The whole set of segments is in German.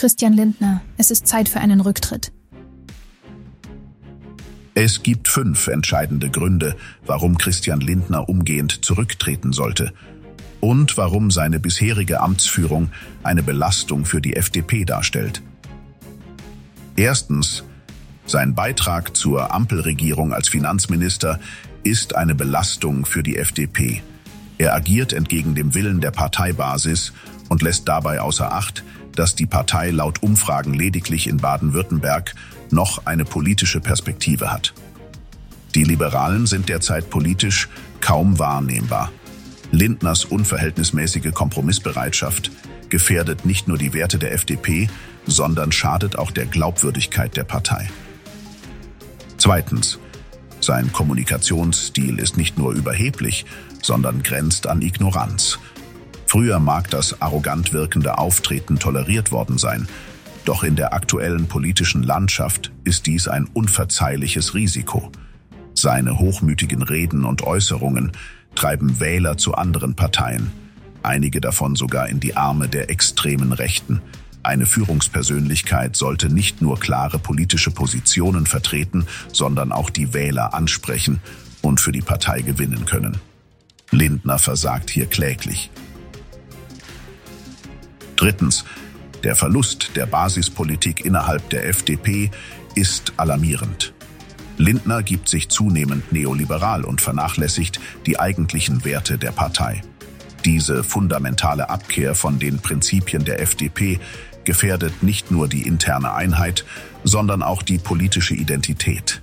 Christian Lindner, es ist Zeit für einen Rücktritt. Es gibt fünf entscheidende Gründe, warum Christian Lindner umgehend zurücktreten sollte und warum seine bisherige Amtsführung eine Belastung für die FDP darstellt. Erstens, sein Beitrag zur Ampelregierung als Finanzminister ist eine Belastung für die FDP. Er agiert entgegen dem Willen der Parteibasis und lässt dabei außer Acht, dass die Partei laut Umfragen lediglich in Baden-Württemberg noch eine politische Perspektive hat. Die Liberalen sind derzeit politisch kaum wahrnehmbar. Lindners unverhältnismäßige Kompromissbereitschaft gefährdet nicht nur die Werte der FDP, sondern schadet auch der Glaubwürdigkeit der Partei. Zweitens. Sein Kommunikationsstil ist nicht nur überheblich, sondern grenzt an Ignoranz. Früher mag das arrogant wirkende Auftreten toleriert worden sein, doch in der aktuellen politischen Landschaft ist dies ein unverzeihliches Risiko. Seine hochmütigen Reden und Äußerungen treiben Wähler zu anderen Parteien, einige davon sogar in die Arme der extremen Rechten. Eine Führungspersönlichkeit sollte nicht nur klare politische Positionen vertreten, sondern auch die Wähler ansprechen und für die Partei gewinnen können. Lindner versagt hier kläglich. Drittens. Der Verlust der Basispolitik innerhalb der FDP ist alarmierend. Lindner gibt sich zunehmend neoliberal und vernachlässigt die eigentlichen Werte der Partei. Diese fundamentale Abkehr von den Prinzipien der FDP gefährdet nicht nur die interne Einheit, sondern auch die politische Identität.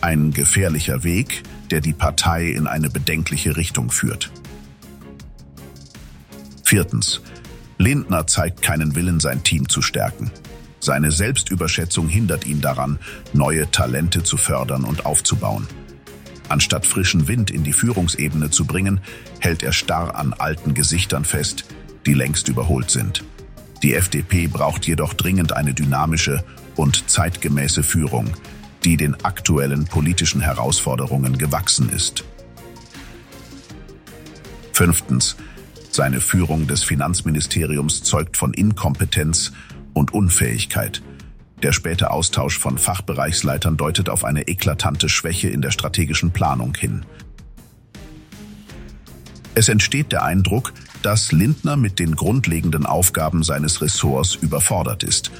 Ein gefährlicher Weg, der die Partei in eine bedenkliche Richtung führt. Viertens. Lindner zeigt keinen Willen, sein Team zu stärken. Seine Selbstüberschätzung hindert ihn daran, neue Talente zu fördern und aufzubauen. Anstatt frischen Wind in die Führungsebene zu bringen, hält er starr an alten Gesichtern fest, die längst überholt sind. Die FDP braucht jedoch dringend eine dynamische und zeitgemäße Führung, die den aktuellen politischen Herausforderungen gewachsen ist. Fünftens. Seine Führung des Finanzministeriums zeugt von Inkompetenz und Unfähigkeit. Der späte Austausch von Fachbereichsleitern deutet auf eine eklatante Schwäche in der strategischen Planung hin. Es entsteht der Eindruck, dass Lindner mit den grundlegenden Aufgaben seines Ressorts überfordert ist.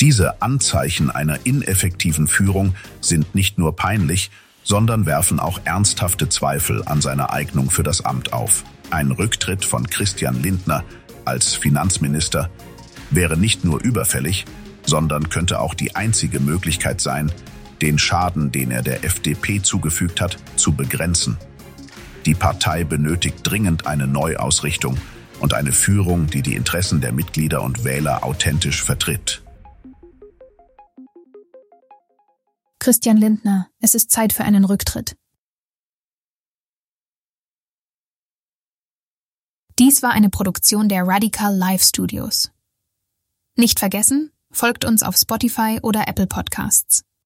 Diese Anzeichen einer ineffektiven Führung sind nicht nur peinlich, sondern werfen auch ernsthafte Zweifel an seiner Eignung für das Amt auf. Ein Rücktritt von Christian Lindner als Finanzminister wäre nicht nur überfällig, sondern könnte auch die einzige Möglichkeit sein, den Schaden, den er der FDP zugefügt hat, zu begrenzen. Die Partei benötigt dringend eine Neuausrichtung und eine Führung, die die Interessen der Mitglieder und Wähler authentisch vertritt. Christian Lindner, es ist Zeit für einen Rücktritt. Dies war eine Produktion der Radical Live Studios. Nicht vergessen, folgt uns auf Spotify oder Apple Podcasts.